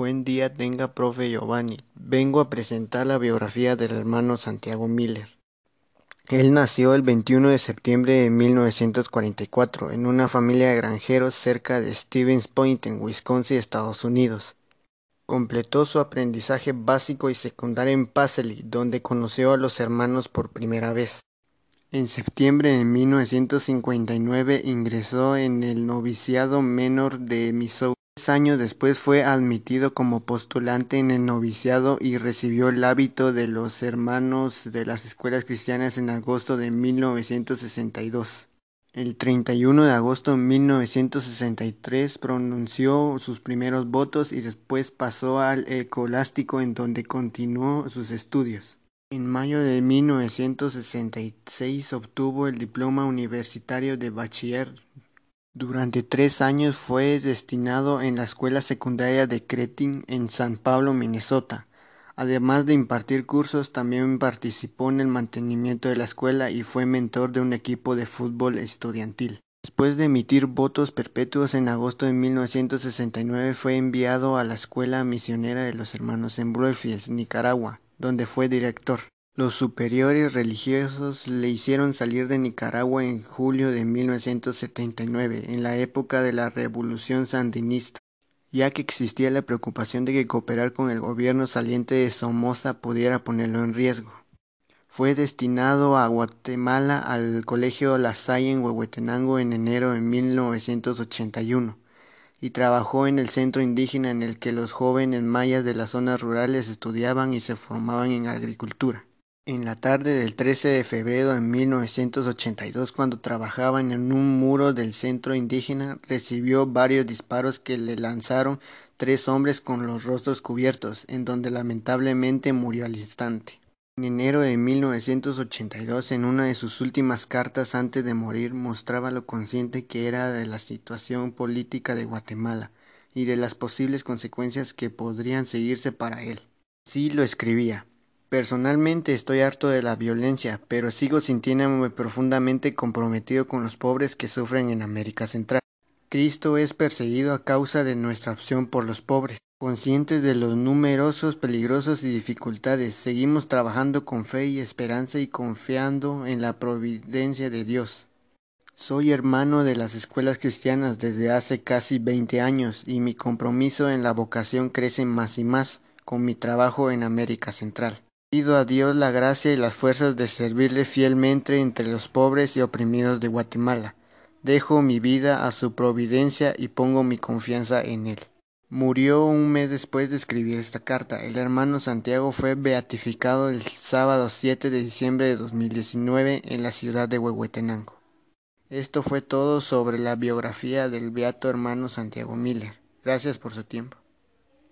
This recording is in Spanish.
Buen día tenga profe Giovanni. Vengo a presentar la biografía del hermano Santiago Miller. Él nació el 21 de septiembre de 1944 en una familia de granjeros cerca de Stevens Point en Wisconsin, Estados Unidos. Completó su aprendizaje básico y secundario en Paisley, donde conoció a los hermanos por primera vez. En septiembre de 1959 ingresó en el noviciado menor de Missouri años después fue admitido como postulante en el noviciado y recibió el hábito de los hermanos de las escuelas cristianas en agosto de 1962. El 31 de agosto de 1963 pronunció sus primeros votos y después pasó al Ecolástico en donde continuó sus estudios. En mayo de 1966 obtuvo el diploma universitario de bachiller durante tres años fue destinado en la escuela secundaria de Cretin en San Pablo, Minnesota. Además de impartir cursos, también participó en el mantenimiento de la escuela y fue mentor de un equipo de fútbol estudiantil. Después de emitir votos perpetuos en agosto de 1969 fue enviado a la escuela misionera de los hermanos en Brookfield, Nicaragua, donde fue director. Los superiores religiosos le hicieron salir de Nicaragua en julio de 1979, en la época de la Revolución Sandinista, ya que existía la preocupación de que cooperar con el gobierno saliente de Somoza pudiera ponerlo en riesgo. Fue destinado a Guatemala al Colegio La Salle en Huehuetenango en enero de 1981 y trabajó en el centro indígena en el que los jóvenes mayas de las zonas rurales estudiaban y se formaban en agricultura. En la tarde del 13 de febrero de 1982, cuando trabajaba en un muro del centro indígena, recibió varios disparos que le lanzaron tres hombres con los rostros cubiertos, en donde lamentablemente murió al instante. En enero de 1982, en una de sus últimas cartas antes de morir, mostraba lo consciente que era de la situación política de Guatemala y de las posibles consecuencias que podrían seguirse para él. Sí lo escribía. Personalmente estoy harto de la violencia, pero sigo sintiéndome profundamente comprometido con los pobres que sufren en América Central. Cristo es perseguido a causa de nuestra opción por los pobres. Conscientes de los numerosos, peligrosos y dificultades, seguimos trabajando con fe y esperanza y confiando en la providencia de Dios. Soy hermano de las escuelas cristianas desde hace casi veinte años y mi compromiso en la vocación crece más y más con mi trabajo en América Central. Pido a Dios la gracia y las fuerzas de servirle fielmente entre los pobres y oprimidos de Guatemala. Dejo mi vida a su providencia y pongo mi confianza en él. Murió un mes después de escribir esta carta. El hermano Santiago fue beatificado el sábado 7 de diciembre de 2019 en la ciudad de Huehuetenango. Esto fue todo sobre la biografía del beato hermano Santiago Miller. Gracias por su tiempo.